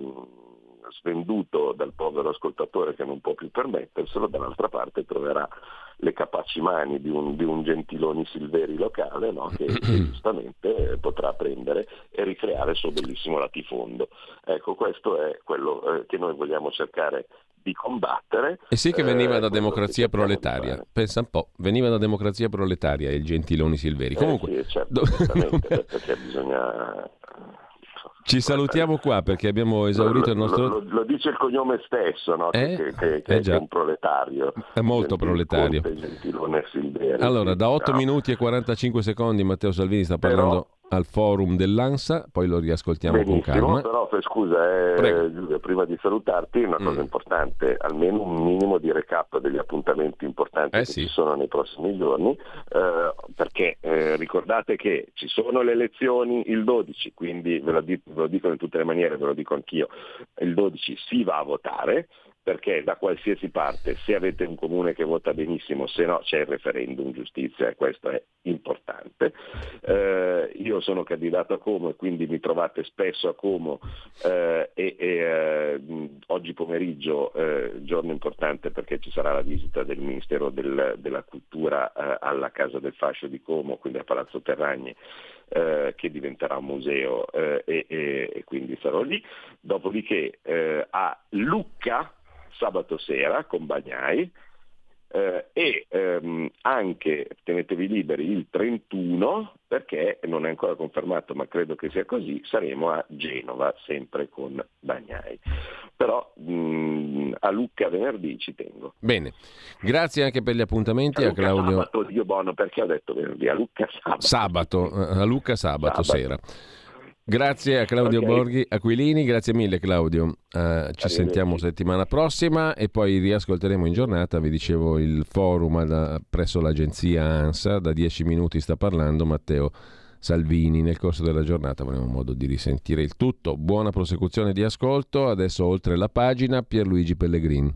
svenduto dal povero ascoltatore che non può più permetterselo, dall'altra parte troverà le capaci mani di un, di un Gentiloni Silveri locale no? che, che, [clears throat] giustamente potrà prendere e ricreare il suo bellissimo latifondo. Ecco, questo è quello eh, che noi vogliamo cercare di combattere. E sì che veniva eh, da democrazia proletaria, pensa un po', veniva da democrazia proletaria il Gentiloni Silveri. Comunque, eh sì, certo, [laughs] perché bisogna ci salutiamo qua perché abbiamo esaurito lo, il nostro... Lo, lo, dice il cognome stesso, no? eh? che, che, che eh è un proletario. È molto proletario. Conte, allora, da 8 minuti e 45 secondi Matteo Salvini sta parlando... Però al forum dell'ANSA, poi lo riascoltiamo Benissimo, con calma. però scusa eh, Giulio, prima di salutarti una cosa mm. importante, almeno un minimo di recap degli appuntamenti importanti eh che sì. ci sono nei prossimi giorni, eh, perché eh, ricordate che ci sono le elezioni il 12, quindi ve lo, dico, ve lo dico in tutte le maniere, ve lo dico anch'io, il 12 si va a votare, perché da qualsiasi parte, se avete un comune che vota benissimo, se no c'è il referendum giustizia e questo è importante. Eh, io sono candidato a Como e quindi mi trovate spesso a Como eh, e, e eh, oggi pomeriggio, eh, giorno importante perché ci sarà la visita del Ministero del, della Cultura eh, alla Casa del Fascio di Como, quindi a Palazzo Terragni, che diventerà un museo e, e, e, quindi sarò lì. Dopodiché a Lucca sabato sera con Bagnai eh, e ehm, anche, tenetevi liberi, il 31, perché non è ancora confermato ma credo che sia così, saremo a Genova sempre con Bagnai. Però mh, a Lucca venerdì ci tengo. Bene, grazie anche per gli appuntamenti a, a Claudio. Sabato, Dio buono perché ho detto venerdì, a Lucca sabato. Sabato, a Lucca sabato, sabato. sera. Grazie a Claudio okay. Borghi Aquilini, grazie mille Claudio. Uh, ci sentiamo settimana prossima e poi riascolteremo in giornata, vi dicevo, il forum da, presso l'agenzia ANSA, da dieci minuti sta parlando Matteo Salvini. Nel corso della giornata avremo modo di risentire il tutto. Buona prosecuzione di ascolto, adesso oltre la pagina Pierluigi Pellegrini.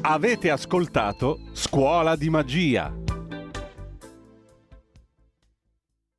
Avete ascoltato Scuola di Magia.